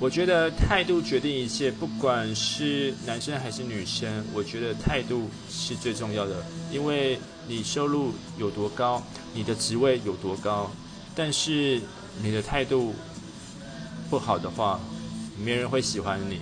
我觉得态度决定一切不管是男生还是女生我觉得态度是最重要的因为你收入有多高你的职位有多高但是你的态度不好的话没人会喜欢你。